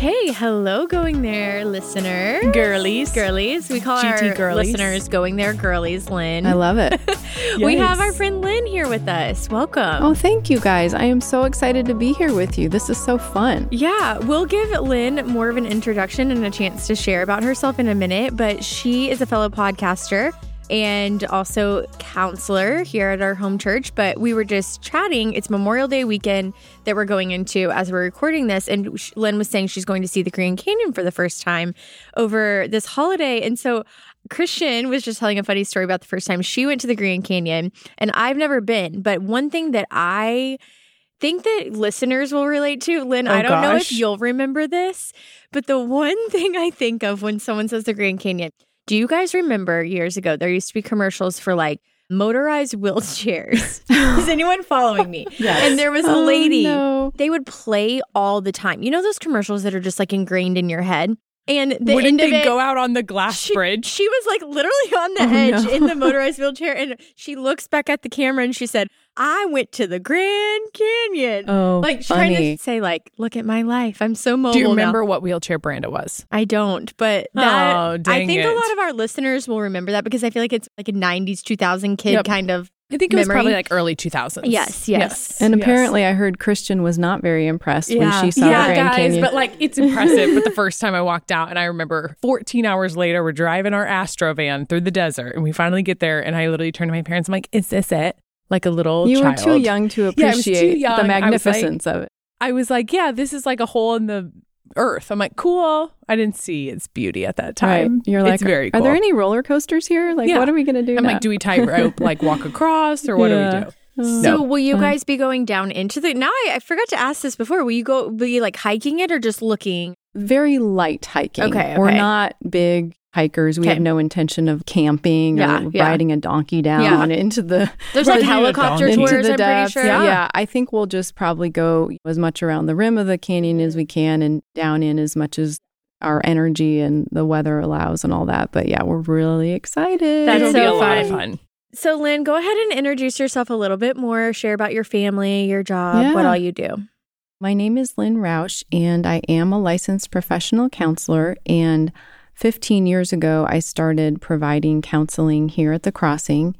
Okay, hello, going there, listener. Girlies. Girlies. We call GT our girlies. listeners going there girlies, Lynn. I love it. We have our friend Lynn here with us. Welcome. oh, thank you guys. I am so excited to be here with you. This is so fun. Yeah, we'll give Lynn more of an introduction and a chance to share about herself in a minute, but she is a fellow podcaster and also counselor here at our home church. But we were just chatting. It's Memorial Day weekend that we're going into as we're recording this. And Lynn was saying she's going to see the Grand Canyon for the first time over this holiday. And so Christian was just telling a funny story about the first time she went to the Grand Canyon. And I've never been, but one thing that I think that listeners will relate to. Lynn, Oh, I don't know if you'll remember this, but the one thing I think of when someone says the Grand Canyon, do you guys remember years ago there used to be commercials for like motorized wheelchairs? Is anyone following me? Yes. And there was a Oh, lady, no. they would play all the time. You know those commercials that are just like ingrained in your head? And the Wouldn't end of they it, go out on the glass she, bridge? She was like literally on the Oh, edge no. in the motorized wheelchair, and she looks back at the camera and she said, "I went to the Grand Canyon." Oh, like trying funny. to say, like, look at my life. I'm so mobile. Do you now." remember what wheelchair brand it was? I don't, but that Oh, I think a lot of our listeners will remember that because I feel like it's like a '90s, 2000 kid Yep. kind of. I think it was probably like early 2000s. Yes, yes. yes. And yes. apparently, I heard Christian was not very impressed when she saw yeah, the Grand guys, Canyon. but like it's impressive. but the first time I walked out, and I remember 14 hours later, we're driving our Astro van through the desert, and we finally get there, and I literally turned to my parents. I'm like, "Is this it?" Like a little you child. were too young to Yeah, I was too appreciate young. The was like- magnificence of it. I was like, "Yeah, this is like a hole in the earth." I'm like, "Cool." I didn't see its beauty at that time. Right. You're like, it's very. are there any roller coasters here? Like, Yeah. what are we going to do I'm now? like, do we tightrope, like walk across, or what do we do? Oh. So No. will you Uh. guys be going down into the? Now I, I forgot to ask this before. Will you go? Will you like hiking it or just looking? Very light hiking. Okay, We're not big hikers. We Okay. have no intention of camping Yeah, or yeah. riding a donkey down Yeah. into the There's like Into helicopter tours. into the I'm pretty depths. sure. Yeah. I think we'll just probably go as much around the rim of the canyon as we can and down in as much as our energy and the weather allows and all that. But yeah, we're really excited. That's It'll so be a lot of fun. fun. So Lynn, go ahead and introduce yourself a little bit more. Share about your family, your job, what all you do. My name is Lynn Roush, and I am a licensed professional counselor. And 15 years ago, I started providing counseling here at the Crossing.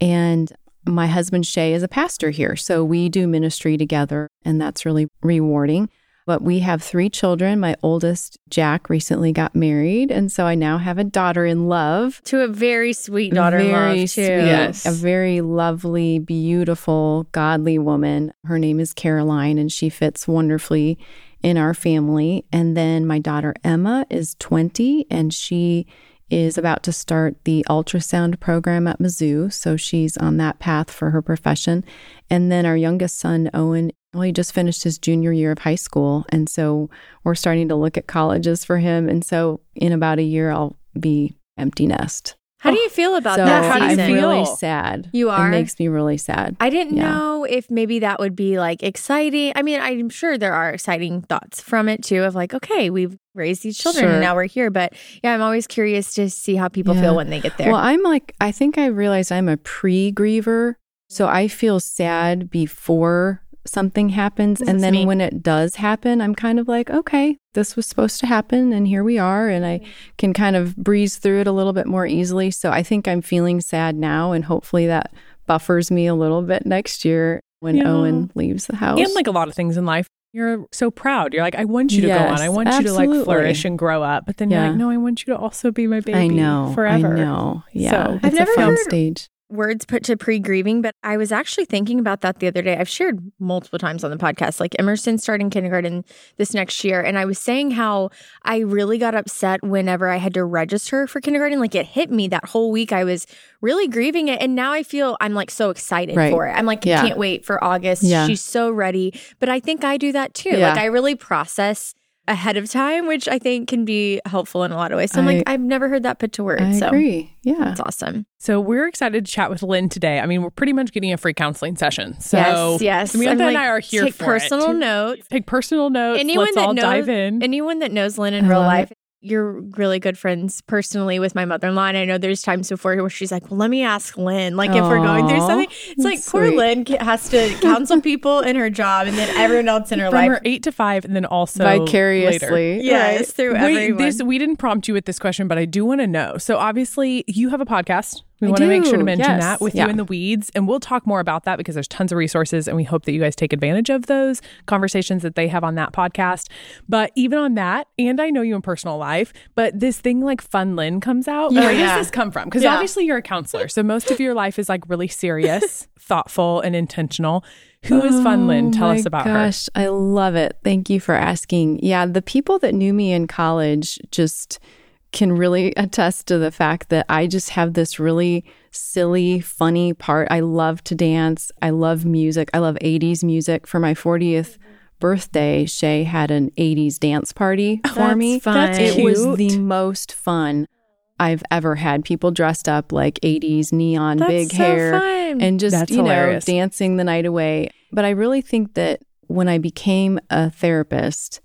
And my husband, Shay, is a pastor here. So we do ministry together, and that's really rewarding. But we have three children. My oldest, Jack, recently got married. And so I now have a daughter in love. To a very sweet daughter-in-law Very too. sweet, Yes. a very lovely, beautiful, godly woman. Her name is Caroline, and she fits wonderfully in our family. And then my daughter Emma is 20, and she is about to start the ultrasound program at Mizzou. So she's on that path for her profession. And then our youngest son, Owen, well, he just finished his junior year of high school. And so we're starting to look at colleges for him. And so in about a year, I'll be empty nest. How do oh, you feel about so that How do you I'm feel? really sad. You are? It makes me really sad. I didn't Yeah. know if maybe that would be like exciting. I mean, I'm sure there are exciting thoughts from it too of like, okay, we've raised these children Sure. and now we're here. But yeah, I'm always curious to see how people Yeah. feel when they get there. Well, I'm like, I think I realized I'm a pre griever. So I feel sad before something happens. Does And then mean? when it does happen, I'm kind of like, okay, this was supposed to happen. And here we are. And I mm-hmm. can kind of breeze through it a little bit more easily. So I think I'm feeling sad now. And hopefully that buffers me a little bit next year when Yeah. Owen leaves the house. And like a lot of things in life, you're so proud. You're like, I want you to go on. I want you to like flourish and grow up. But then you're like, no, I want you to also be my baby I know. forever. I know. Yeah. So- it's I've never a fun heard- stage. Words put to pre grieving, but I was actually thinking about that the other day. I've shared multiple times on the podcast, like Emerson starting kindergarten this next year. And I was saying how I really got upset whenever I had to register for kindergarten. Like it hit me that whole week. I was really grieving it. And now I feel I'm like so excited Right. for it. I'm like, Yeah. can't wait for August. Yeah. She's so ready. But I think I do that too. Yeah. Like I really process ahead of time, which I think can be helpful in a lot of ways. So I'm I- like, I've never heard that put to words. I so agree. Yeah. It's awesome. So we're excited to chat with Lynn today. I mean, we're pretty much getting a free counseling session. So yes, yes. Samantha I'm and like, I are here take for personal it. notes. Take personal notes. Anyone Let's that all knows, dive in. anyone that knows Lynn in I real life, you're really good friends personally with my mother-in-law. And I know there's times before where she's like, well, let me ask Lynn. Like if we're going through something, it's like that's poor. Lynn has to counsel people in her job and then everyone else in her From life. her eight to five, and then also Vicariously. later. Yes, right. through Wait, everyone. this we didn't prompt you with this question, but I do want to know. So obviously, you have a podcast. We I want to make sure to mention yes. that with Yeah. you in the weeds, and we'll talk more about that because there's tons of resources, and we hope that you guys take advantage of those conversations that they have on that podcast. But even on that, and I know you in personal life, but this thing like Fun Lynn comes out. Where does this come from? Because Yeah. obviously you're a counselor, so most of your life is like really serious, thoughtful, and intentional. Who is Fun oh Lynn? Tell Oh us about her. gosh, I love it. Thank you for asking. Yeah, the people that knew me in college just can really attest to the fact that I just have this really silly, funny part. I love to dance. I love music. I love 80s music. For my 40th birthday, Shay had an 80s dance party for That's me. fun. That's it was the most fun I've ever had. People dressed up like 80s neon, That's big so hair fun. and just That's you know dancing the night away but i really think that when i became a therapist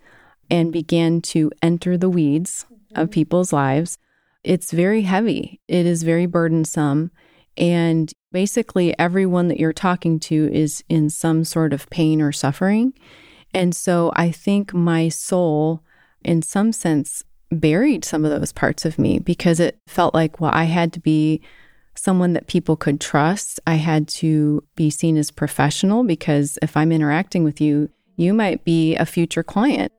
and began to enter the weeds of mm-hmm. people's lives. It's very heavy. It is very burdensome. And basically everyone that you're talking to is in some sort of pain or suffering. And so i think my soul in some sense buried some of those parts of me because it felt like well i had to be someone that people could trust. I had to be seen as professional because if I'm interacting with you, you might be a future client.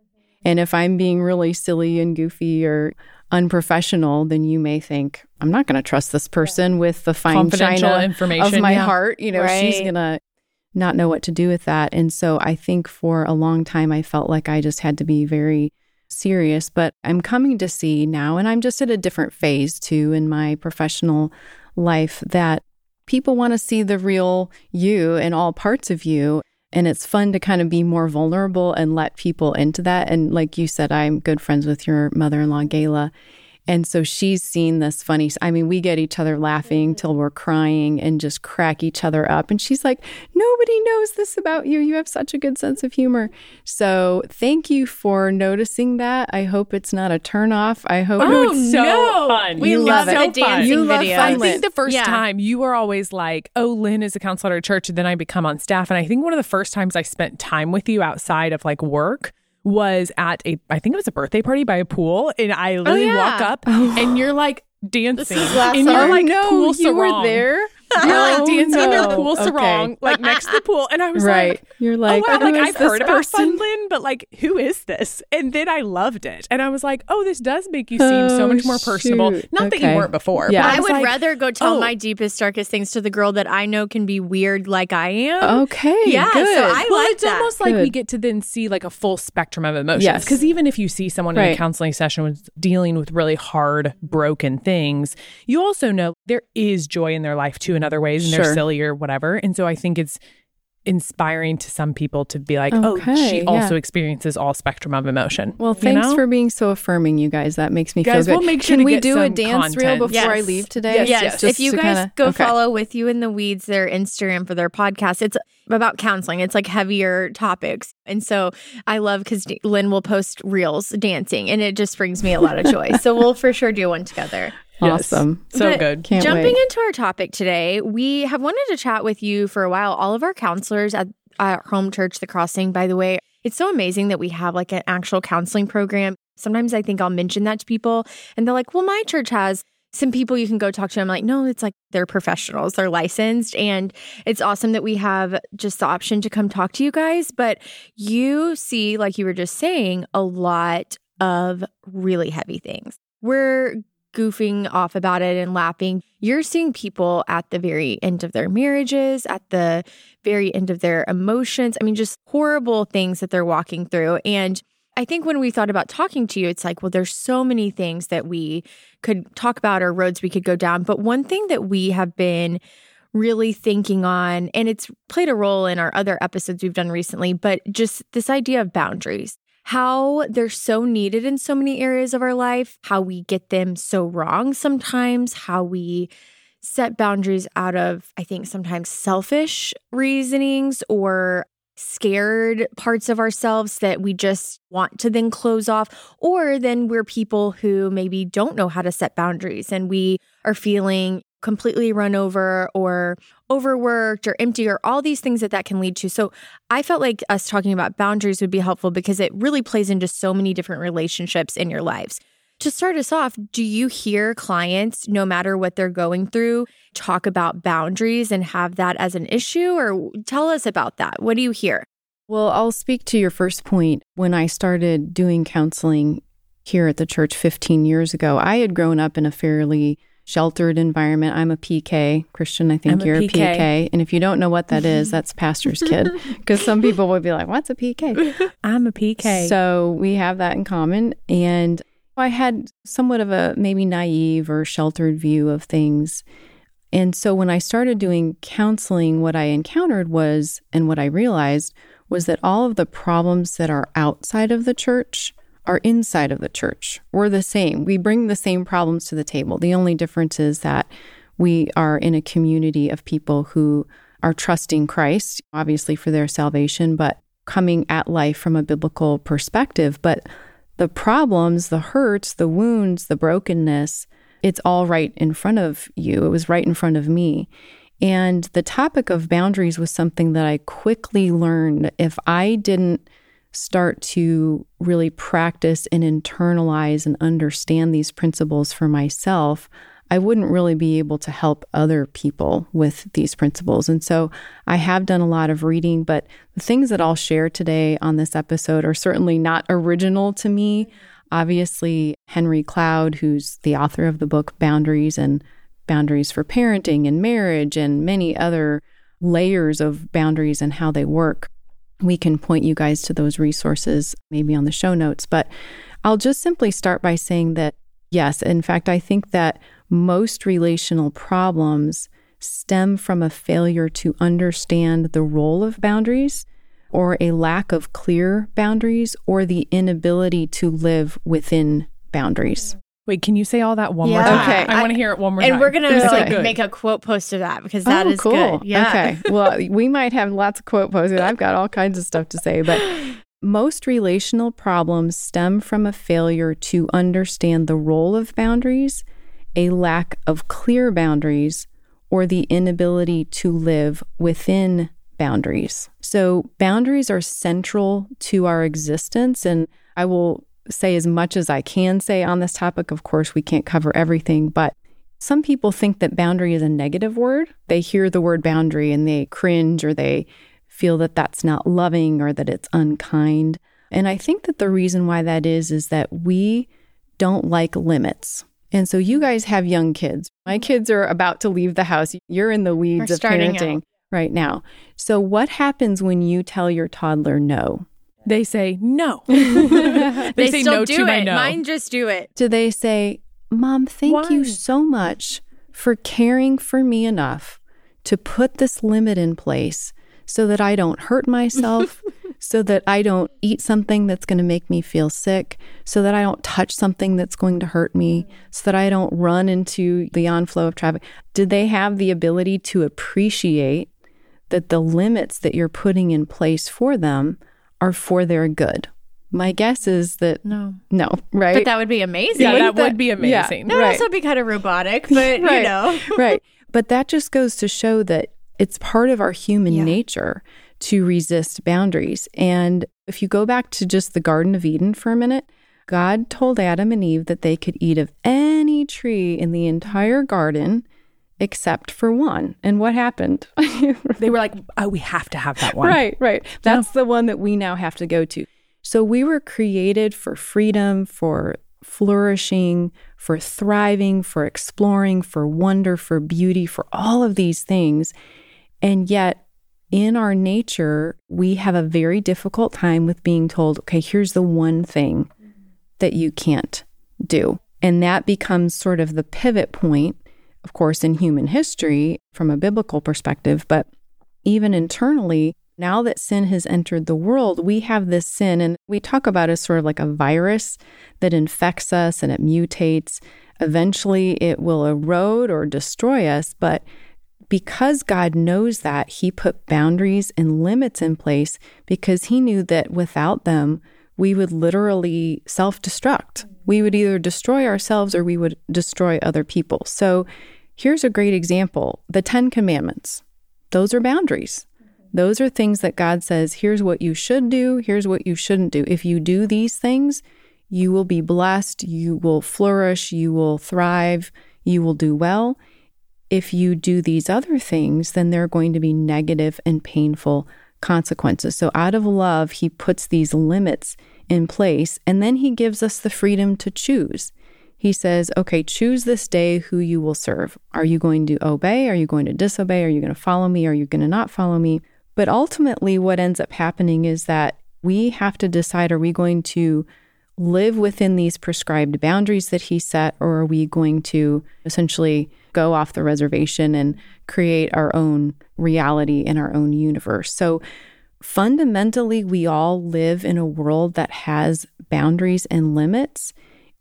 And if I'm being really silly and goofy or unprofessional, then you may think, I'm not going to trust this person with the fine Confidential china information of my yeah. heart. You know, she's going to not know what to do with that. And so I think for a long time, I felt like I just had to be very serious. But I'm coming to see now, and I'm just at a different phase too in my professional life, that people want to see the real you and all parts of you. And it's fun to kind of be more vulnerable and let people into that. And like you said, I'm good friends with your mother in law, Gayla. And so she's seen this funny. I mean, we get each other laughing till we're crying and just crack each other up. And she's like, Nobody knows this about you. You have such a good sense of humor. So thank you for noticing that. I hope it's not a turnoff. I hope Oh, it's it's so no. fun. We You love love the it. dancing You love videos. I think the first Yeah. time you were always like, "Oh, Lynn is a counselor at church," and then I become on staff. And I think one of the first times I spent time with you outside of like work was at a, I think it was a birthday party by a pool, and I literally oh, yeah. walk up oh. and you're like dancing, and you're like no, pool you were there. You're like dancing in no. their pool Okay. sarong, like next to the pool, and I was Right. Oh, like. You're like, oh, wow, like I've this heard about person? Fun Lynn, but like, who is this? And then I loved it, and I was like, oh, this does make you seem so Oh, much more personable. shoot. Not that you weren't before. Yeah. but I would like, rather go tell oh. my deepest, darkest things to the girl that I know can be weird like I am. Okay. Yeah, so Good. I well, like it's that. almost like we get to then see like a full spectrum of emotions. Yes. Because even if you see someone in a counseling session with dealing with really hard, broken things, you also know there is joy in their life too in other ways, and they're Sure. silly or whatever. And so I think it's inspiring to some people to be like, oh, she yeah. also experiences all spectrum of emotion. Well, You thanks know? for being so affirming, you guys. That makes me Guys, feel good. we'll make sure Can we do a some dance reel content. before I leave today? Yes, Yes, yes. if you guys kinda- go okay. follow with you in the weeds their Instagram for their podcast, it's about counseling. It's like heavier topics, and so I love because Lynn will post reels dancing, and it just brings me a lot of joy. so we'll for sure do one together. Yes. Awesome. So But good. Can't Jumping wait. into our topic today, we have wanted to chat with you for a while. All of our counselors at, at Home Church, The Crossing, by the way, it's so amazing that we have like an actual counseling program. Sometimes I think I'll mention that to people and they're like, well, my church has some people you can go talk to. I'm like, no, it's like they're professionals, they're licensed. And it's awesome that we have just the option to come talk to you guys. But you see, like you were just saying, a lot of really heavy things. We're goofing off about it and laughing. You're seeing people at the very end of their marriages, at the very end of their emotions. I mean, just horrible things that they're walking through. And I think when we thought about talking to you, it's like, well, there's so many things that we could talk about or roads we could go down. But one thing that we have been really thinking on, and it's played a role in our other episodes we've done recently, but just this idea of boundaries. How they're so needed in so many areas of our life, how we get them so wrong sometimes, how we set boundaries out of, I think, sometimes selfish reasonings or scared parts of ourselves that we just want to then close off. Or then we're people who maybe don't know how to set boundaries and we are feeling completely run over or overworked or empty or all these things that that can lead to. So I felt like us talking about boundaries would be helpful because it really plays into so many different relationships in your lives. To start us off, do you hear clients, no matter what they're going through, talk about boundaries and have that as an issue? Or tell us about that. What do you hear? Well, I'll speak to your first point. When I started doing counseling here at the church 15 years ago, I had grown up in a fairly sheltered environment. I'm a PK. Christian, I think I'm you're a a PK. PK. And if you don't know what that is, that's pastor's kid. Because some people would be like, what's a PK? I'm a PK. So we have that in common. And I had somewhat of a maybe naive or sheltered view of things. And so when I started doing counseling, what I encountered was, and what I realized was that all of the problems that are outside of the church are inside of the church. We're the same. We bring the same problems to the table. The only difference is that we are in a community of people who are trusting Christ, obviously for their salvation, but coming at life from a biblical perspective. But the problems, the hurts, the wounds, the brokenness, it's all right in front of you. It was right in front of me. And the topic of boundaries was something that I quickly learned if I didn't start to really practice and internalize and understand these principles for myself, I wouldn't really be able to help other people with these principles. And so I have done a lot of reading, but the things that I'll share today on this episode are certainly not original to me. Obviously, Henry Cloud, who's the author of the book Boundaries and Boundaries for Parenting and Marriage, and many other layers of boundaries and how they work, we can point you guys to those resources maybe on the show notes. But I'll just simply start by saying that, yes, in fact, I think that most relational problems stem from a failure to understand the role of boundaries or a lack of clear boundaries or the inability to live within boundaries. Wait, can you say all that one more Yeah. time? Okay. I, want to hear it one more and time. And we're gonna It so like make a quote post of that because oh, that oh, is cool. good. Yeah. Okay. Well, we might have lots of quote posted. I've got all kinds of stuff to say, but most relational problems stem from a failure to understand the role of boundaries, a lack of clear boundaries, or the inability to live within boundaries. So, boundaries are central to our existence. And I will say as much as I can say on this topic. Of course, we can't cover everything, but some people think that boundary is a negative word. They hear the word boundary and they cringe or they feel that that's not loving or that it's unkind. And I think that the reason why that is is that we don't like limits. And so you guys have young kids. My kids are about to leave the house. You're in the weeds We're of parenting out. right now. So what happens when you tell your toddler no? They say no. They, they say still no do to it. my no. Mine just do it. Do they say, Mom, thank you so much for caring for me enough to put this limit in place so that I don't hurt myself, so that I don't eat something that's going to make me feel sick, so that I don't touch something that's going to hurt me, so that I don't run into the onflow of traffic? Did they have the ability to appreciate that the limits that you're putting in place for them are for their good? My guess is that No. no, right? But that would be amazing. yeah, that that- would be yeah. amazing. That would Right. also be kind of robotic, but you know. right. But that just goes to show that it's part of our human Yeah. nature to resist boundaries. And if you go back to just the Garden of Eden for a minute, God told Adam and Eve that they could eat of any tree in the entire garden except for one. And what happened? They were like, oh, we have to have that one. Right, right. That's the one that we now have to go to. So we were created for freedom, for flourishing, for thriving, for exploring, for wonder, for beauty, for all of these things. And yet, in our nature, we have a very difficult time with being told, okay, here's the one thing that you can't do. And that becomes sort of the pivot point, of course, in human history from a biblical perspective, but even internally, now that sin has entered the world, we have this sin, and we talk about it as sort of like a virus that infects us and it mutates. Eventually, it will erode or destroy us. But because God knows that, He put boundaries and limits in place because He knew that without them, we would literally self destruct. We would either destroy ourselves or we would destroy other people. So here's a great example the Ten Commandments. Those are boundaries. Those are things that God says, here's what you should do, here's what you shouldn't do. If you do these things, you will be blessed, you will flourish, you will thrive, you will do well. If you do these other things, then they're going to be negative and painful consequences. So, out of love, he puts these limits in place, and then he gives us the freedom to choose. He says, okay, choose this day who you will serve. Are you going to obey? Are you going to disobey? Are you going to follow me? Are you going to not follow me? But ultimately, what ends up happening is that we have to decide are we going to live within these prescribed boundaries that he set, or are we going to essentially go off the reservation and create our own reality in our own universe? So, fundamentally, we all live in a world that has boundaries and limits.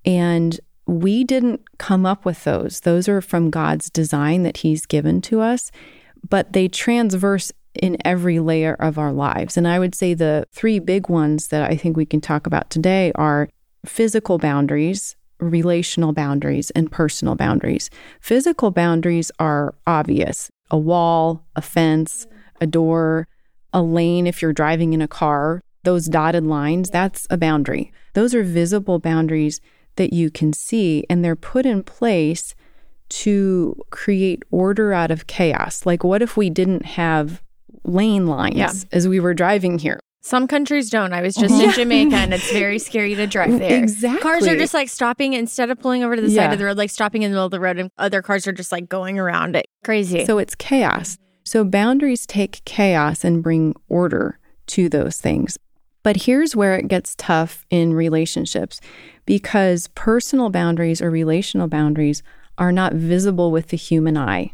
And we didn't come up with those. Those are from God's design that He's given to us, but they transverse in every layer of our lives. And I would say the three big ones that I think we can talk about today are physical boundaries, relational boundaries, and personal boundaries. Physical boundaries are obvious a wall, a fence, a door, a lane if you're driving in a car. Those dotted lines, that's a boundary. Those are visible boundaries that you can see, and they're put in place to create order out of chaos. Like, what if we didn't have lane lines yeah. as we were driving here? Some countries don't. I was just in Jamaica and it's very scary to drive there. Exactly. Cars are just like stopping instead of pulling over to the yeah. side of the road, like stopping in the middle of the road, and other cars are just like going around it. Crazy. So it's chaos. So boundaries take chaos and bring order to those things. But here's where it gets tough in relationships because personal boundaries or relational boundaries are not visible with the human eye.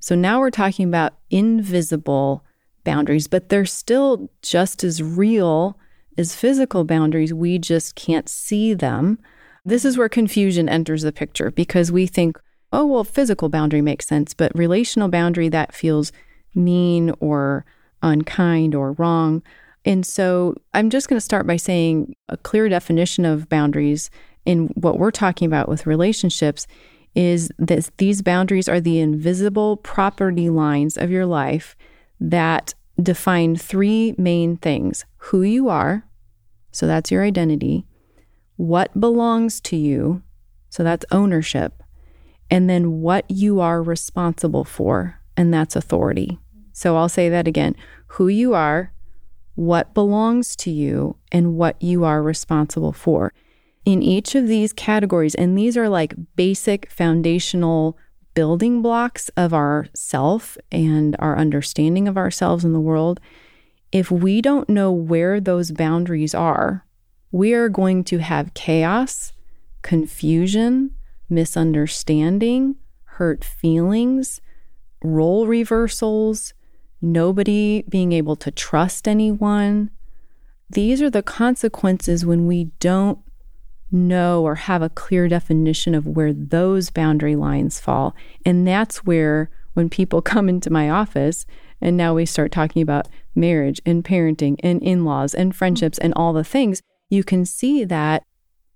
So now we're talking about invisible boundaries, but they're still just as real as physical boundaries. We just can't see them. This is where confusion enters the picture because we think, oh, well, physical boundary makes sense, but relational boundary that feels mean or unkind or wrong. And so I'm just going to start by saying a clear definition of boundaries in what we're talking about with relationships is that these boundaries are the invisible property lines of your life that define three main things who you are, so that's your identity, what belongs to you, so that's ownership, and then what you are responsible for, and that's authority. So I'll say that again who you are, what belongs to you, and what you are responsible for. In each of these categories, and these are like basic foundational building blocks of our self and our understanding of ourselves in the world, if we don't know where those boundaries are, we are going to have chaos, confusion, misunderstanding, hurt feelings, role reversals, nobody being able to trust anyone. These are the consequences when we don't know or have a clear definition of where those boundary lines fall. And that's where, when people come into my office, and now we start talking about marriage and parenting and in laws and friendships and all the things, you can see that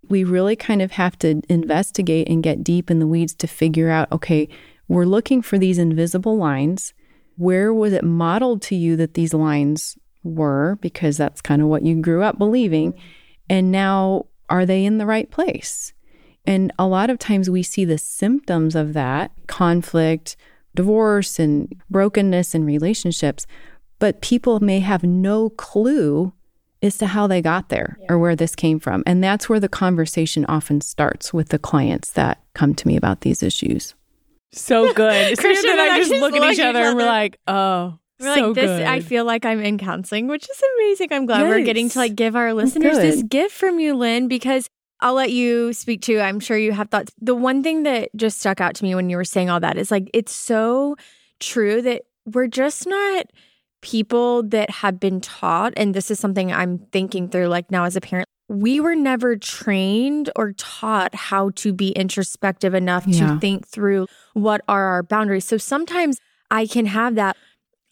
we really kind of have to investigate and get deep in the weeds to figure out okay, we're looking for these invisible lines where was it modeled to you that these lines were? Because that's kind of what you grew up believing. And now, are they in the right place? And a lot of times we see the symptoms of that conflict, divorce, and brokenness in relationships, but people may have no clue as to how they got there yeah. or where this came from. And that's where the conversation often starts with the clients that come to me about these issues. So good. Christian and I just look at each other and we're like, oh, we're so like this. Good. I feel like I'm in counseling, which is amazing. I'm glad yes. we're getting to like give our listeners this gift from you, Lynn, because I'll let you speak to. I'm sure you have thoughts. The one thing that just stuck out to me when you were saying all that is like it's so true that we're just not people that have been taught, and this is something I'm thinking through like now as a parent, we were never trained or taught how to be introspective enough Yeah. to think through what are our boundaries. So sometimes I can have that.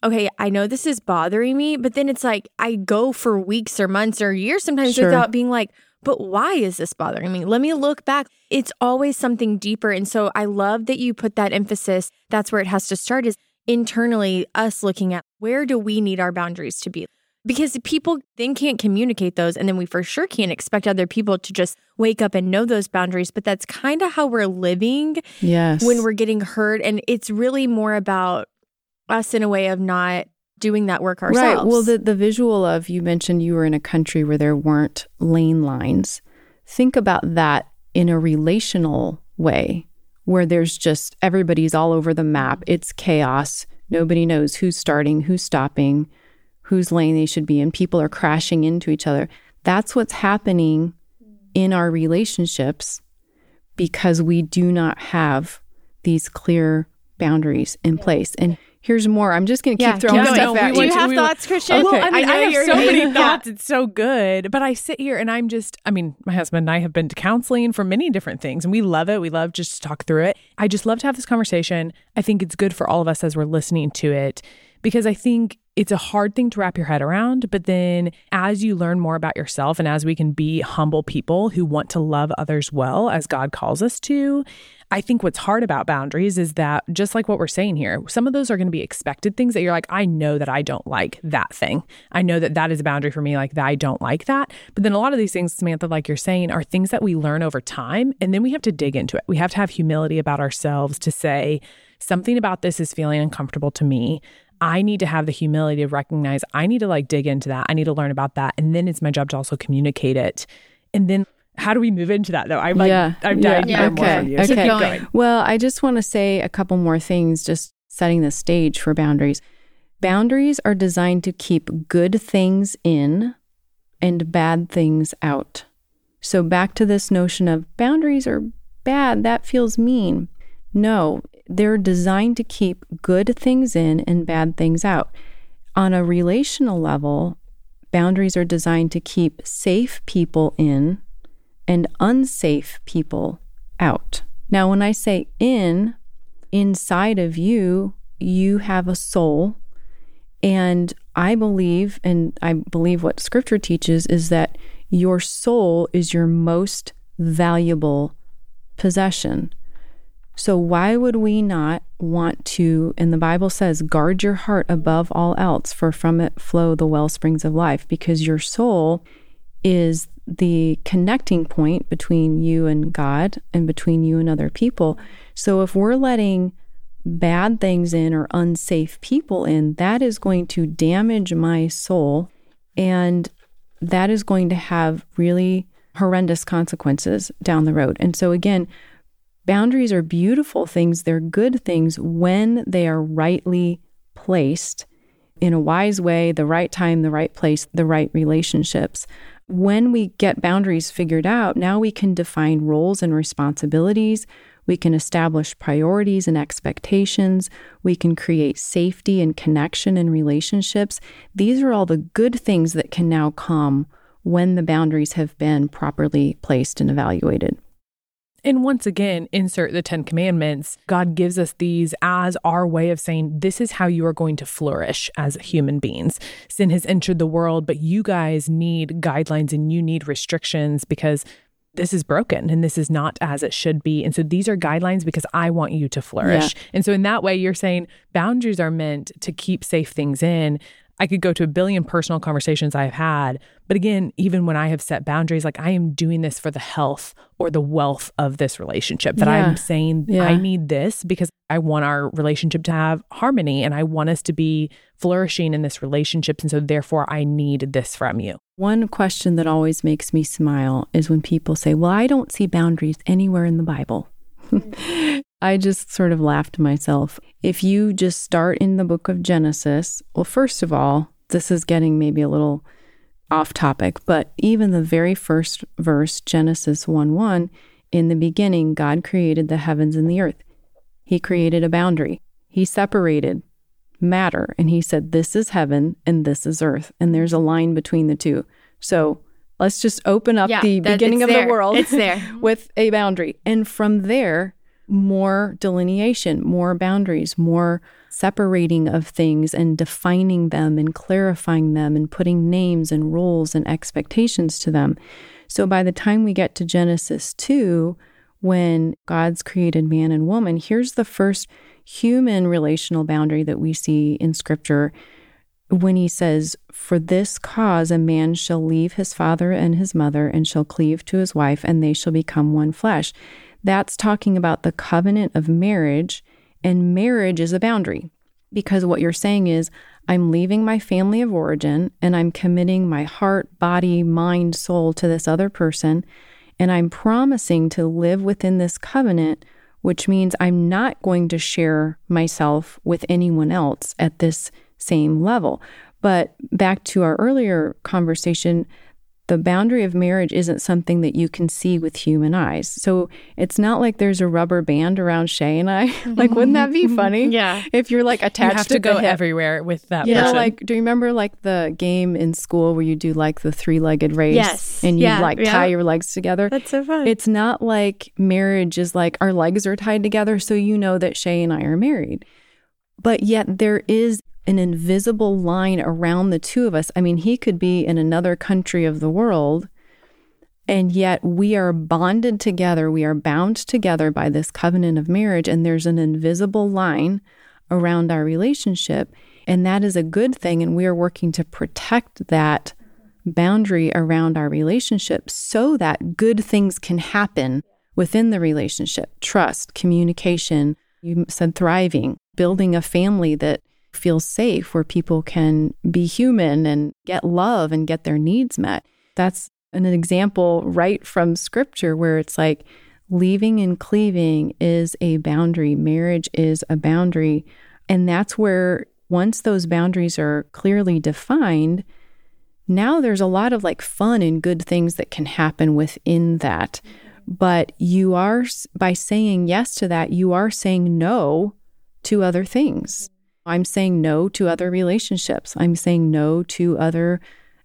Okay, I know this is bothering me, but then it's like I go for weeks or months or years sometimes Sure. without being like, but why is this bothering me? Let me look back. It's always something deeper. And so I love that you put that emphasis. That's where it has to start is internally us looking at where do we need our boundaries to be? Because people then can't communicate those. And then we for sure can't expect other people to just wake up and know those boundaries. But that's kind of how we're living Yes. when we're getting hurt. And it's really more about us in a way of not doing that work ourselves. Right. Well, the, the visual of you mentioned you were in a country where there weren't lane lines. Think about that in a relational way where there's just everybody's all over the map. It's chaos. Nobody knows who's starting, who's stopping, whose lane they should be in. People are crashing into each other. That's what's happening in our relationships because we do not have these clear boundaries in place. And here's more. I'm just going to keep Yeah, throwing keep stuff No, at you. Do you have we- thoughts, Christian? Well, Okay. I mean, I I, have so gonna- many thoughts. It's so good. But I sit here and I'm just, I mean, my husband and I have been to counseling for many different things and we love it. We love just to talk through it. I just love to have this conversation. I think it's good for all of us as we're listening to it because I think it's a hard thing to wrap your head around. But then as you learn more about yourself and as we can be humble people who want to love others well as God calls us to, I think what's hard about boundaries is that just like what we're saying here, some of those are going to be expected things that you're like, I know that I don't like that thing. I know that that is a boundary for me, like that I don't like that. But then a lot of these things, Samantha, like you're saying, are things that we learn over time. And then we have to dig into it. We have to have humility about ourselves to say, something about this is feeling uncomfortable to me. I need to have the humility to recognize I need to like dig into that. I need to learn about that. And then it's my job to also communicate it. And then how do we move into that though? I'm like, Yeah, I'm yeah, dying to hear more okay, from you. So okay. keep going. Well, I just want to say a couple more things, just setting the stage for boundaries. Boundaries are designed to keep good things in and bad things out. So, back to this notion of boundaries are bad, that feels mean. No, they're designed to keep good things in and bad things out. On a relational level, boundaries are designed to keep safe people in and unsafe people out. Now, when I say in, inside of you, you have a soul. And I believe, and I believe what scripture teaches, is that your soul is your most valuable possession. So, why would we not want to, and the Bible says, guard your heart above all else, for from it flow the well springs of life, because your soul is the connecting point between you and God and between you and other people. So, if we're letting bad things in or unsafe people in, that is going to damage my soul. And that is going to have really horrendous consequences down the road. And so, again, boundaries are beautiful things. They're good things when they are rightly placed in a wise way, the right time, the right place, the right relationships. When we get boundaries figured out, now we can define roles and responsibilities. We can establish priorities and expectations. We can create safety and connection in relationships. These are all the good things that can now come when the boundaries have been properly placed and evaluated. And once again, insert the 10 commandments. God gives us these as our way of saying, this is how you are going to flourish as human beings. Sin has entered the world, but you guys need guidelines and you need restrictions because this is broken and this is not as it should be. And so these are guidelines because I want you to flourish. And so in that way, you're saying boundaries are meant to keep safe things in. I could go to a billion personal conversations I've had. But again, even when I have set boundaries, like I am doing this for the health or the wealth of this relationship, that Yeah. I'm saying Yeah. I need this because I want our relationship to have harmony and I want us to be flourishing in this relationship. And so therefore, I need this from you. One question that always makes me smile is when people say, Well, I don't see boundaries anywhere in the Bible. I just sort of laugh to myself. If you just start in the book of Genesis, well, first of all, this is getting maybe a little off topic, but even the very first verse, Genesis 1 1, in the beginning, God created the heavens and the earth. He created a boundary, He separated matter. And he said, This is heaven and this is earth. And there's a line between the two. So let's just open up Yeah, the that- beginning of there. the world It's there. with a boundary. And from there, more delineation, more boundaries, more separating of things and defining them and clarifying them and putting names and rules and expectations to them. So by the time we get to Genesis 2, when God's created man and woman, here's the first human relational boundary that we see in scripture when he says, For this cause a man shall leave his father and his mother and shall cleave to his wife, and they shall become one flesh. That's talking about the covenant of marriage, and marriage is a boundary. Because what you're saying is, I'm leaving my family of origin and I'm committing my heart, body, mind, soul to this other person. And I'm promising to live within this covenant, which means I'm not going to share myself with anyone else at this same level. But back to our earlier conversation, the boundary of marriage isn't something that you can see with human eyes. So it's not like there's a rubber band around Shay and I. like, wouldn't that be mm-hmm. funny? Yeah. If you're like You attached have at to go everywhere with that You know, person. like, do you remember like the game in school where you do like the three legged race? Yes. And you Yeah. like Yeah. tie your legs together? That's so fun. It's not like marriage is like our legs are tied together, so you know that Shay and I are married. But yet there is an invisible line around the two of us. I mean, he could be in another country of the world, and yet we are bonded together. We are bound together by this covenant of marriage, and there's an invisible line around our relationship. And that is a good thing. And we are working to protect that boundary around our relationship so that good things can happen within the relationship trust, communication. You said thriving, building a family that feels safe where people can be human and get love and get their needs met. That's an example right from scripture where it's like leaving and cleaving is a boundary, marriage is a boundary. And that's where once those boundaries are clearly defined, now there's a lot of like fun and good things that can happen within that. But you are, by saying yes to that, you are saying no to other things. I'm saying no to other relationships. I'm saying no to other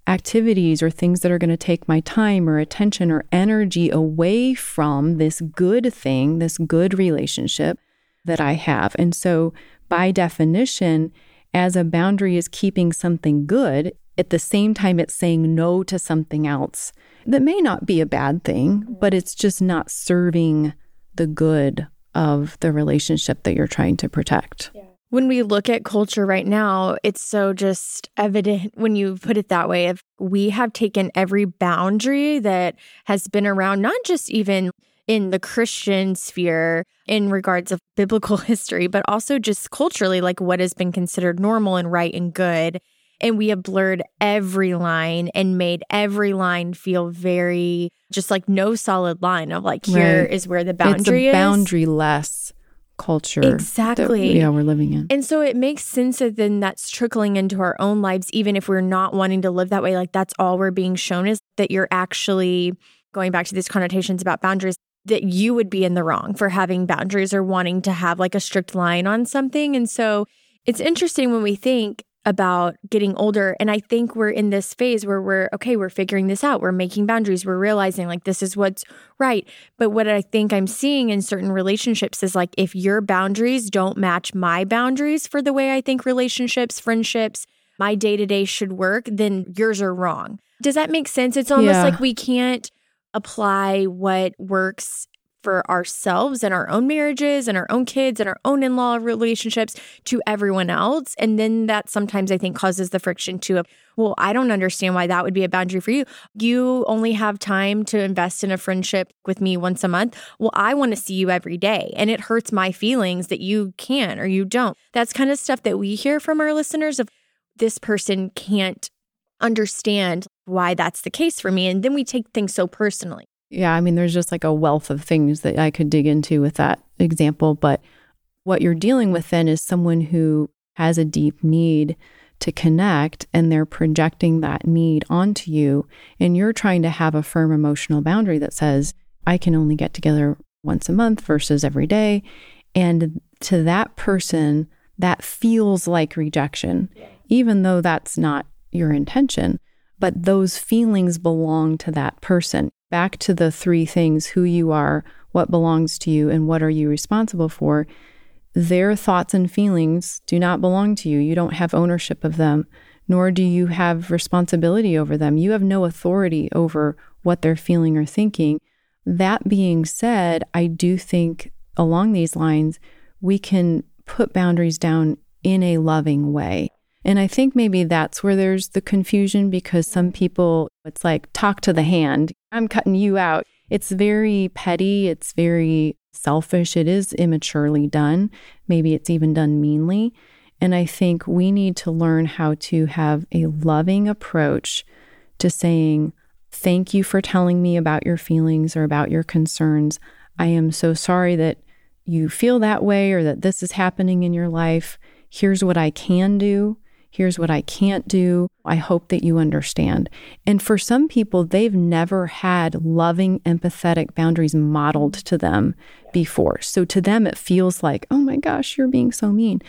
activities or things that are going to take my time or attention or energy away from this good thing, this good relationship that I have. And so, by definition, as a boundary is keeping something good, at the same time, it's saying no to something else that may not be a bad thing, but it's just not serving the good of the relationship that you're trying to protect. When we look at culture right now, it's so just evident when you put it that way. If we have taken every boundary that has been around, not just even in the Christian sphere in regards of biblical history, but also just culturally, like what has been considered normal and right and good. And we have blurred every line and made every line feel very just like no solid line of like, here is where the boundary it's a is. boundary-less culture. that- Exactly. yeah, we're living in. And so it makes sense that then that's trickling into our own lives, even if we're not wanting to live that way. Like that's all we're being shown is that you're actually going back to these connotations about boundaries, that you would be in the wrong for having boundaries or wanting to have like a strict line on something. And so it's interesting when we think about getting older. And I think we're in this phase where we're, okay, we're figuring this out. We're making boundaries. We're realizing like this is what's right. But what I think I'm seeing in certain relationships is like if your boundaries don't match my boundaries for the way I think relationships, friendships, my day to day should work, then yours are wrong. Does that make sense? It's almost Yeah. like we can't apply what works for ourselves and our own marriages and our own kids and our own in law relationships to everyone else. And then that sometimes I think causes the friction to, well, I don't understand why that would be a boundary for you. You only have time to invest in a friendship with me once a month. Well, I want to see you every day. And it hurts my feelings that you can or you don't. That's kind of stuff that we hear from our listeners of this person can't understand why that's the case for me. And then we take things so personally. Yeah, I mean, there's just like a wealth of things that I could dig into with that example. But what you're dealing with then is someone who has a deep need to connect and they're projecting that need onto you. And you're trying to have a firm emotional boundary that says, I can only get together once a month versus every day. And to that person, that feels like rejection, even though that's not your intention. But those feelings belong to that person. Back to the three things who you are, what belongs to you, and what are you responsible for. Their thoughts and feelings do not belong to you. You don't have ownership of them, nor do you have responsibility over them. You have no authority over what they're feeling or thinking. That being said, I do think along these lines, we can put boundaries down in a loving way. And I think maybe that's where there's the confusion because some people, it's like, talk to the hand. I'm cutting you out. It's very petty. It's very selfish. It is immaturely done. Maybe it's even done meanly. And I think we need to learn how to have a loving approach to saying, Thank you for telling me about your feelings or about your concerns. I am so sorry that you feel that way or that this is happening in your life. Here's what I can do. Here's what I can't do. I hope that you understand. And for some people, they've never had loving, empathetic boundaries modeled to them before. So to them, it feels like, oh my gosh, you're being so mean.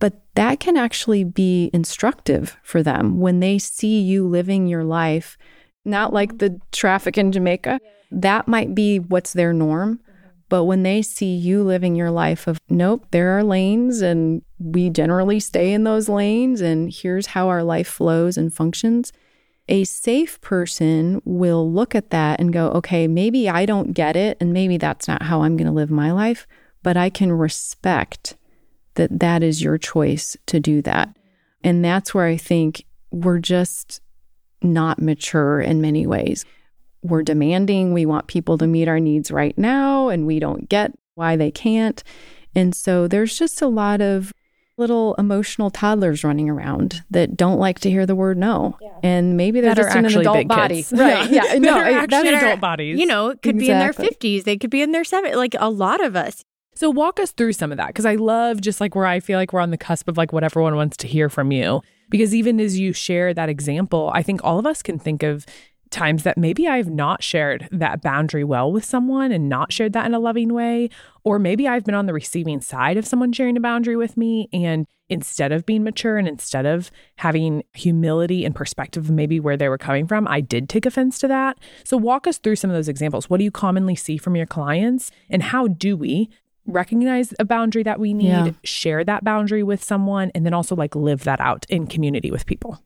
But that can actually be instructive for them when they see you living your life, not like the traffic in Jamaica. That might be what's their norm. But when they see you living your life of, nope, there are lanes and we generally stay in those lanes and here's how our life flows and functions, a safe person will look at that and go, okay, maybe I don't get it and maybe that's not how I'm going to live my life, but I can respect that that is your choice to do that. And that's where I think we're just not mature in many ways we're demanding, we want people to meet our needs right now, and we don't get why they can't. And so there's just a lot of little emotional toddlers running around that don't like to hear the word no. Yeah. And maybe they're that just in an adult body. Kids. Right. Yeah. yeah. no, actually adult bodies. You know, it could exactly. be in their 50s. They could be in their 70s. Like a lot of us. So walk us through some of that because I love just like where I feel like we're on the cusp of like what everyone wants to hear from you. Because even as you share that example, I think all of us can think of times that maybe I've not shared that boundary well with someone and not shared that in a loving way. Or maybe I've been on the receiving side of someone sharing a boundary with me. And instead of being mature and instead of having humility and perspective of maybe where they were coming from, I did take offense to that. So, walk us through some of those examples. What do you commonly see from your clients? And how do we recognize a boundary that we need, yeah. share that boundary with someone, and then also like live that out in community with people?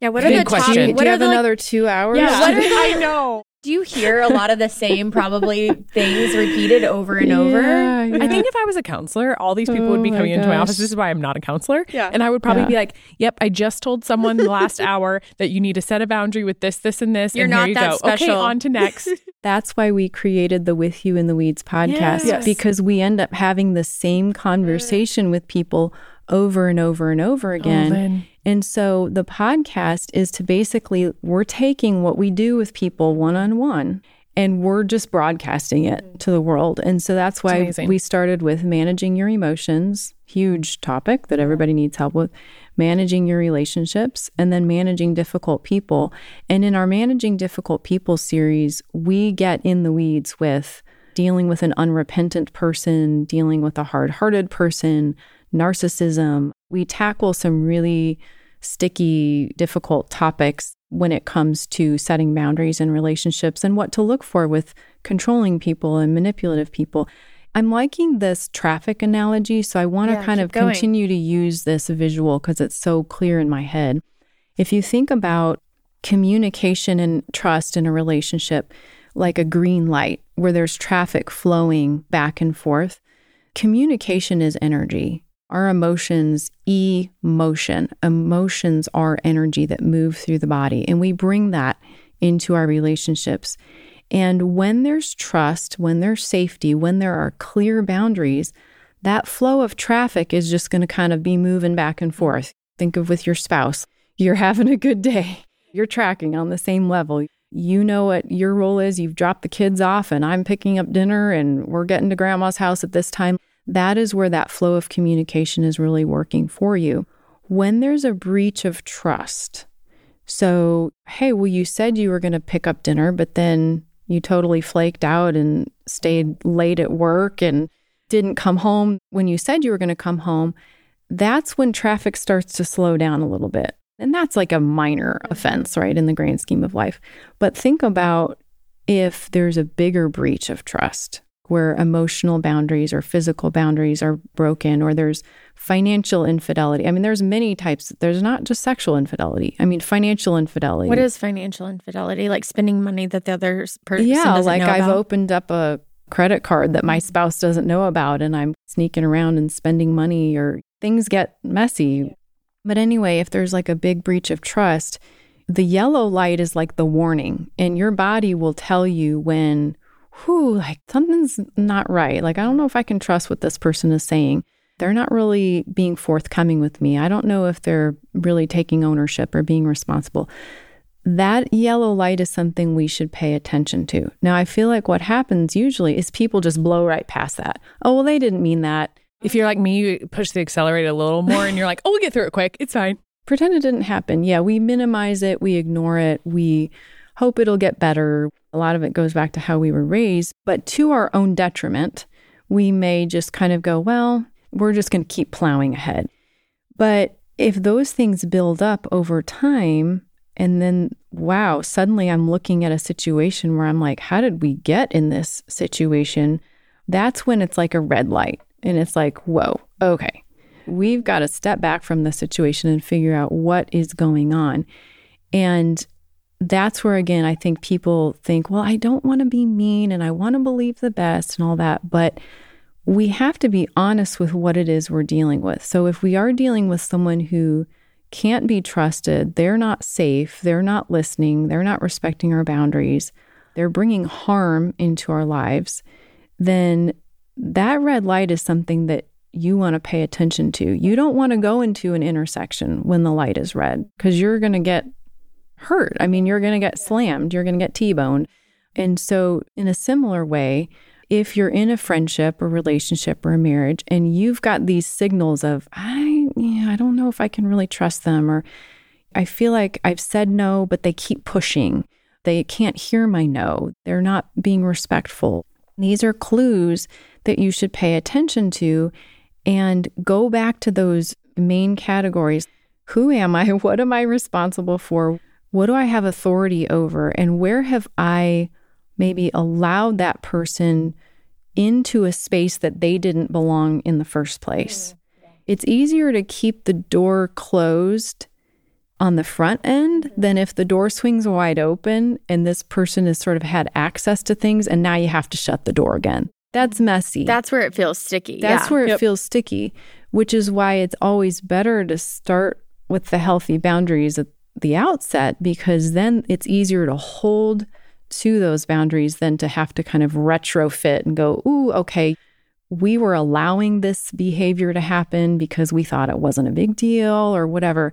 Yeah, what are the question. Top, do you have the, another two hours? Yeah, what are the, I know. Do you hear a lot of the same probably things repeated over and over? Yeah, yeah. I think if I was a counselor, all these people oh would be oh coming into my office. This is why I'm not a counselor. Yeah. And I would probably yeah. be like, "Yep, I just told someone the last hour that you need to set a boundary with this, this, and this. You're and not here you that go. special. Okay, on to next." That's why we created the With You in the Weeds podcast yes. because we end up having the same mm. conversation with people over and over and over oh, again. Oh, and so the podcast is to basically, we're taking what we do with people one on one and we're just broadcasting it to the world. And so that's why we started with managing your emotions, huge topic that everybody needs help with, managing your relationships, and then managing difficult people. And in our Managing Difficult People series, we get in the weeds with dealing with an unrepentant person, dealing with a hard hearted person, narcissism. We tackle some really sticky, difficult topics when it comes to setting boundaries in relationships and what to look for with controlling people and manipulative people. I'm liking this traffic analogy, so I want to yeah, kind of going. continue to use this visual because it's so clear in my head. If you think about communication and trust in a relationship like a green light where there's traffic flowing back and forth, communication is energy. Our emotions, emotion. Emotions are energy that move through the body, and we bring that into our relationships. And when there's trust, when there's safety, when there are clear boundaries, that flow of traffic is just going to kind of be moving back and forth. Think of with your spouse. You're having a good day. You're tracking on the same level. You know what your role is. You've dropped the kids off, and I'm picking up dinner, and we're getting to grandma's house at this time that is where that flow of communication is really working for you. When there's a breach of trust, so, hey, well, you said you were going to pick up dinner, but then you totally flaked out and stayed late at work and didn't come home when you said you were going to come home. that's when traffic starts to slow down a little bit. And that's like a minor offense, right, in the grand scheme of life. But think about if there's a bigger breach of trust where emotional boundaries or physical boundaries are broken or there's financial infidelity. I mean there's many types. There's not just sexual infidelity. I mean financial infidelity. What is financial infidelity? Like spending money that the other person yeah, like I've opened up a credit card that my spouse doesn't know about and I'm sneaking around and spending money or things get messy. But anyway, if there's like a big breach of trust, the yellow light is like the warning and your body will tell you when whew, like something's not right. Like I don't know if I can trust what this person is saying. They're not really being forthcoming with me. I don't know if they're really taking ownership or being responsible that yellow light is something we should pay attention to. Now, I feel like what happens usually is people just blow right past that. Oh, well, they didn't mean that. If you're like me, you push the accelerator a little more and you're like, oh, we'll get through it quick. It's fine. Pretend it didn't happen. Yeah, we minimize it, we ignore it, we hope it'll get better. A lot of it goes back to how we were raised, but to our own detriment, we may just kind of go, well, we're just going to keep plowing ahead. But if those things build up over time, and then, wow, suddenly I'm looking at a situation where I'm like, how did we get in this situation? That's when it's like a red light. And it's like, whoa, okay, we've got to step back from the situation and figure out what is going on. And that's where, again, I think people think, well, I don't want to be mean and I want to believe the best and all that. But we have to be honest with what it is we're dealing with. So if we are dealing with someone who can't be trusted, they're not safe, they're not listening, they're not respecting our boundaries, they're bringing harm into our lives, then that red light is something that you want to pay attention to. You don't want to go into an intersection when the light is red because you're going to get hurt. I mean, you're going to get slammed, you're going to get T boned. And so, in a similar way, if you're in a friendship or relationship or a marriage and you've got these signals of, I, yeah, I don't know if I can really trust them, or I feel like I've said no, but they keep pushing. They can't hear my no. They're not being respectful. These are clues that you should pay attention to and go back to those main categories. Who am I? What am I responsible for? What do I have authority over? And where have I maybe allowed that person into a space that they didn't belong in the first place? Mm. It's easier to keep the door closed on the front end mm-hmm. than if the door swings wide open and this person has sort of had access to things and now you have to shut the door again. That's messy. That's where it feels sticky. That's yeah. where it Yep. feels sticky, which is why it's always better to start with the healthy boundaries at the outset because then it's easier to hold to those boundaries than to have to kind of retrofit and go, ooh, okay, we were allowing this behavior to happen because we thought it wasn't a big deal or whatever.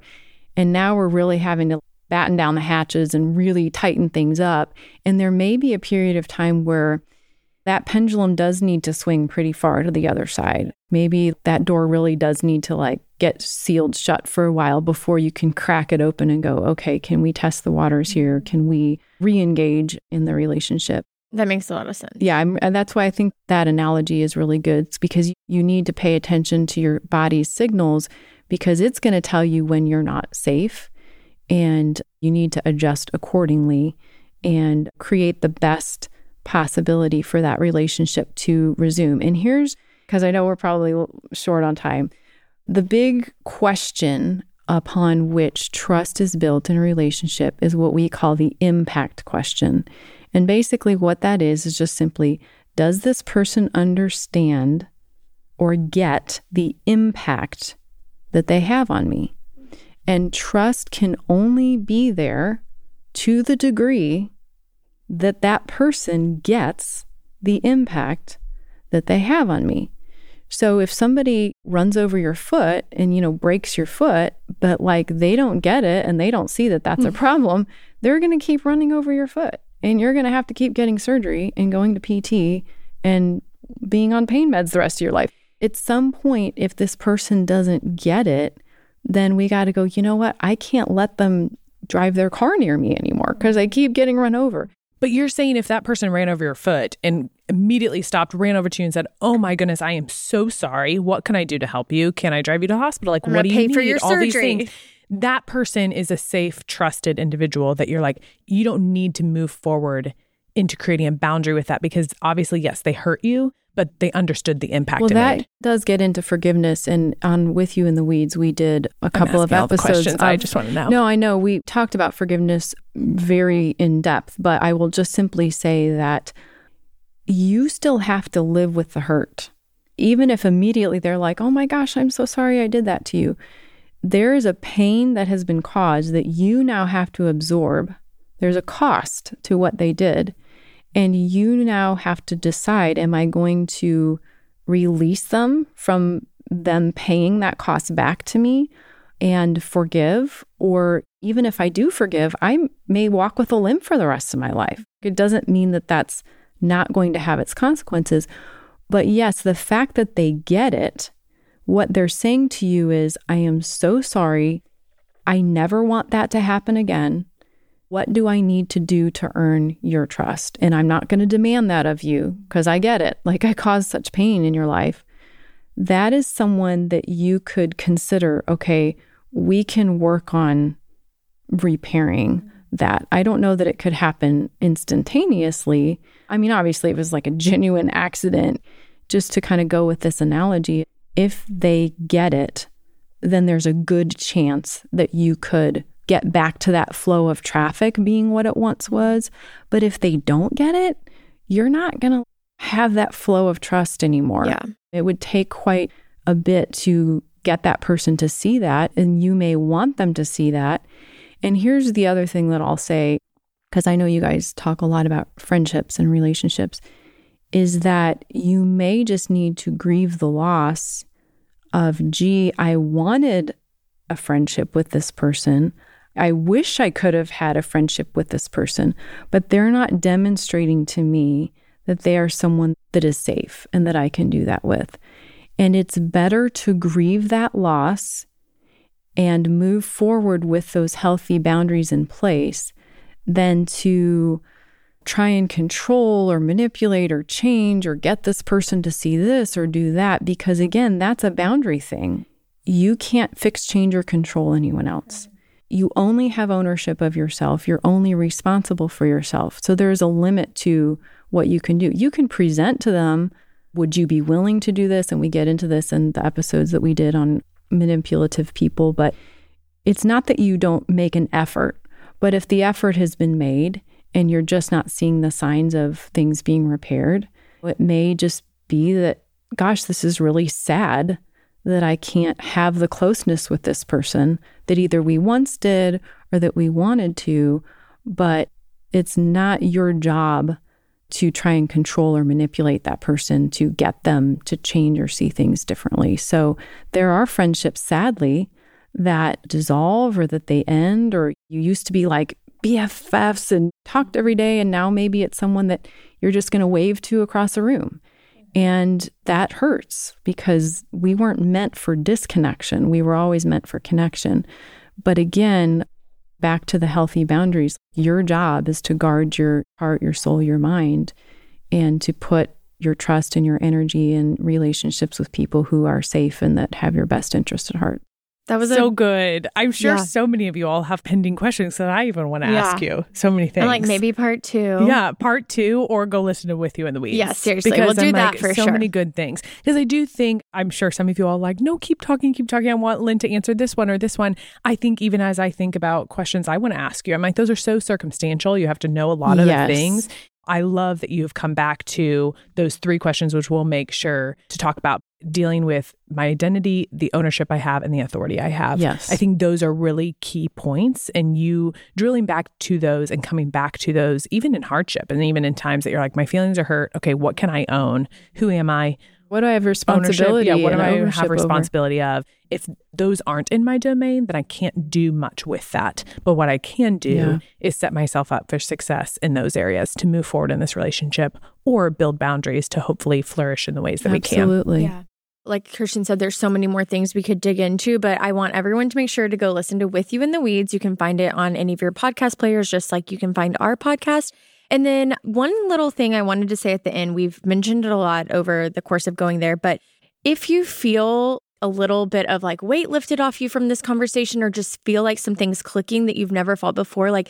And now we're really having to batten down the hatches and really tighten things up. And there may be a period of time where that pendulum does need to swing pretty far to the other side. Maybe that door really does need to like get sealed shut for a while before you can crack it open and go, okay, can we test the waters here? Mm-hmm. Can we re engage in the relationship? That makes a lot of sense. Yeah, I'm, and that's why I think that analogy is really good. It's because you need to pay attention to your body's signals because it's going to tell you when you're not safe and you need to adjust accordingly and create the best possibility for that relationship to resume. And here's because I know we're probably short on time. The big question upon which trust is built in a relationship is what we call the impact question. And basically, what that is is just simply does this person understand or get the impact that they have on me? And trust can only be there to the degree that that person gets the impact that they have on me. So if somebody runs over your foot and you know breaks your foot, but like they don't get it and they don't see that that's a hmm. problem, they're going to keep running over your foot and you're going to have to keep getting surgery and going to PT and being on pain meds the rest of your life. At some point if this person doesn't get it, then we got to go, you know what? I can't let them drive their car near me anymore because I keep getting run over. But you're saying if that person ran over your foot and immediately stopped, ran over to you and said, "Oh my goodness, I am so sorry. What can I do to help you? Can I drive you to the hospital? Like, I'm what do you need? for your All these surgery." things." That person is a safe, trusted individual that you're like, you don't need to move forward into creating a boundary with that because obviously, yes, they hurt you, but they understood the impact. Well, it that made. does get into forgiveness. And on With You in the Weeds, we did a couple of asking all the episodes. questions. I just want to know. No, I know. We talked about forgiveness very in depth, but I will just simply say that you still have to live with the hurt. Even if immediately they're like, oh my gosh, I'm so sorry I did that to you. There is a pain that has been caused that you now have to absorb. There's a cost to what they did. And you now have to decide am I going to release them from them paying that cost back to me and forgive? Or even if I do forgive, I may walk with a limp for the rest of my life. It doesn't mean that that's not going to have its consequences. But yes, the fact that they get it, what they're saying to you is, I am so sorry. I never want that to happen again. What do I need to do to earn your trust? And I'm not going to demand that of you because I get it. Like I caused such pain in your life. That is someone that you could consider, okay, we can work on repairing that. I don't know that it could happen instantaneously. I mean, obviously, it was like a genuine accident. Just to kind of go with this analogy, if they get it, then there's a good chance that you could get back to that flow of traffic being what it once was. But if they don't get it, you're not going to have that flow of trust anymore. Yeah. It would take quite a bit to get that person to see that. And you may want them to see that. And here's the other thing that I'll say, because I know you guys talk a lot about friendships and relationships, is that you may just need to grieve the loss of, gee, I wanted a friendship with this person. I wish I could have had a friendship with this person, but they're not demonstrating to me that they are someone that is safe and that I can do that with. And it's better to grieve that loss and move forward with those healthy boundaries in place than to try and control or manipulate or change or get this person to see this or do that. Because again, that's a boundary thing. You can't fix, change, or control anyone else. You only have ownership of yourself. You're only responsible for yourself. So there's a limit to what you can do. You can present to them, would you be willing to do this? And we get into this in the episodes that we did on manipulative people, but it's not that you don't make an effort, but if the effort has been made and you're just not seeing the signs of things being repaired, it may just be that, gosh, this is really sad that I can't have the closeness with this person that either we once did or that we wanted to, but it's not your job to try and control or manipulate that person to get them to change or see things differently. So there are friendships, sadly, that dissolve or that they end, or you used to be like BFFs and talked every day, and now maybe it's someone that you're just going to wave to across a room. And that hurts because we weren't meant for disconnection. We were always meant for connection. But again, back to the healthy boundaries, your job is to guard your heart, your soul, your mind, and to put your trust and your energy in relationships with people who are safe and that have your best interest at heart. That was so a, good. I'm sure Yeah. so many of you all have pending questions that I even want to Yeah. ask you. So many things. I'm like maybe part two. Yeah, part two, or go listen to With You in the Weeds. Yeah, seriously. Because We'll do I'm that like, for so sure. many good things. Because I do think, I'm sure some of you all like, no, keep talking, keep talking. I want Lynn to answer this one or this one. I think even as I think about questions I want to ask you, I'm like, those are so circumstantial. You have to know a lot of Yes. the things. I love that you have come back to those three questions, which we'll make sure to talk about dealing with my identity, the ownership I have, and the authority I have. Yes. I think those are really key points. And you drilling back to those and coming back to those, even in hardship and even in times that you're like, my feelings are hurt. Okay, what can I own? Who am I? What do I have responsibility? Yeah, what do I ownership have over? of? If those aren't in my domain, then I can't do much with that. But what I can do Yeah. is set myself up for success in those areas to move forward in this relationship or build boundaries to hopefully flourish in the ways that we can. Absolutely. Yeah. Like Christian said, there's so many more things we could dig into, but I want everyone to make sure to go listen to With You in the Weeds. You can find it on any of your podcast players, just like you can find our podcast. And then one little thing I wanted to say at the end, we've mentioned it a lot over the course of going there, but if you feel a little bit of like weight lifted off you from this conversation or just feel like something's clicking that you've never felt before, like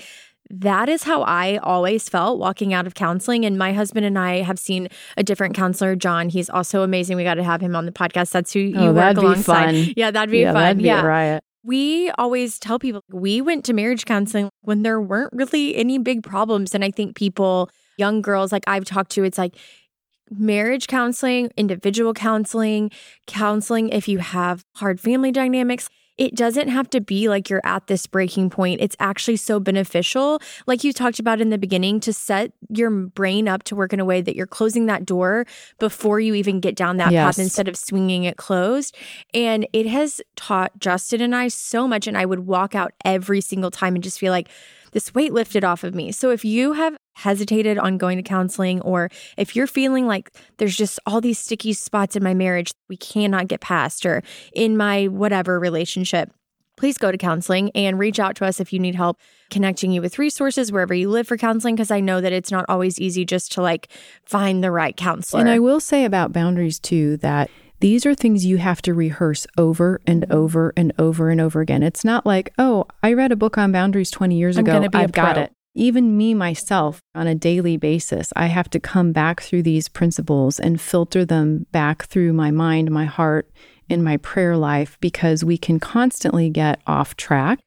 that is how I always felt walking out of counseling. And my husband and I have seen a different counselor, John. He's also amazing. We got to have him on the podcast. That's who you Oh, work that'd be alongside. fun. Yeah, that'd be yeah, fun. that'd be yeah. a riot. We always tell people we went to marriage counseling when there weren't really any big problems. And I think people, young girls like I've talked to, it's like marriage counseling, individual counseling, counseling if you have hard family dynamics. It doesn't have to be like you're at this breaking point. It's actually so beneficial, like you talked about in the beginning, to set your brain up to work in a way that you're closing that door before you even get down that Yes. path instead of swinging it closed. And it has taught Justin and I so much. And I would walk out every single time and just feel like this weight lifted off of me. So if you have hesitated on going to counseling, or if you're feeling like there's just all these sticky spots in my marriage we cannot get past, or in my whatever relationship, please go to counseling and reach out to us if you need help connecting you with resources wherever you live for counseling because I know that it's not always easy just to like find the right counselor. And I will say about boundaries too that these are things you have to rehearse over and Mm-hmm. over and over and over again. It's not like, oh, I read a book on boundaries 20 years I'm ago. gonna be a I've got it. Even me myself on a daily basis, I have to come back through these principles and filter them back through my mind, my heart, in my prayer life because we can constantly get off track.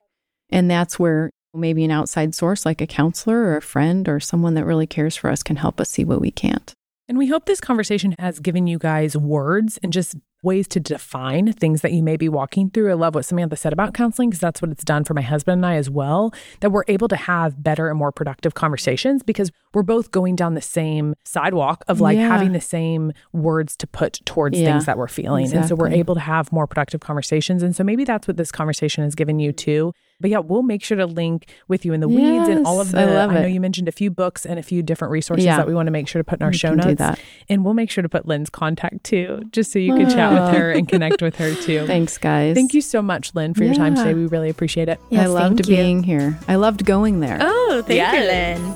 And that's where maybe an outside source like a counselor or a friend or someone that really cares for us can help us see what we can't. And we hope this conversation has given you guys words and just ways to define things that you may be walking through. I love what Samantha said about counseling because that's what it's done for my husband and I as well. That we're able to have better and more productive conversations because we're both going down the same sidewalk of like Yeah. having the same words to put towards Yeah, things that we're feeling. And so we're able to have more productive conversations. And so maybe that's what this conversation has given you too. But yeah, we'll make sure to link with you in the weeds and all of the. I love know it. you mentioned a few books and a few different resources Yeah. that we want to make sure to put in our We show can do notes. that. And we'll make sure to put Lynn's contact too, just so you can chat with her and connect with her too. Thanks, guys. Thank you so much, Lynn, for your time today. We really appreciate it. Yes, I loved thank you. being here. I loved going there. Oh, thank Yes. you, Lynn.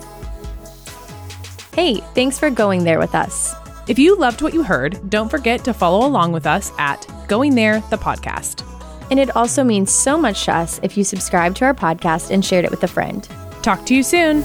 Hey, thanks for going there with us. If you loved what you heard, don't forget to follow along with us at Going There, the podcast. And it also means so much to us if you subscribe to our podcast and shared it with a friend. Talk to you soon.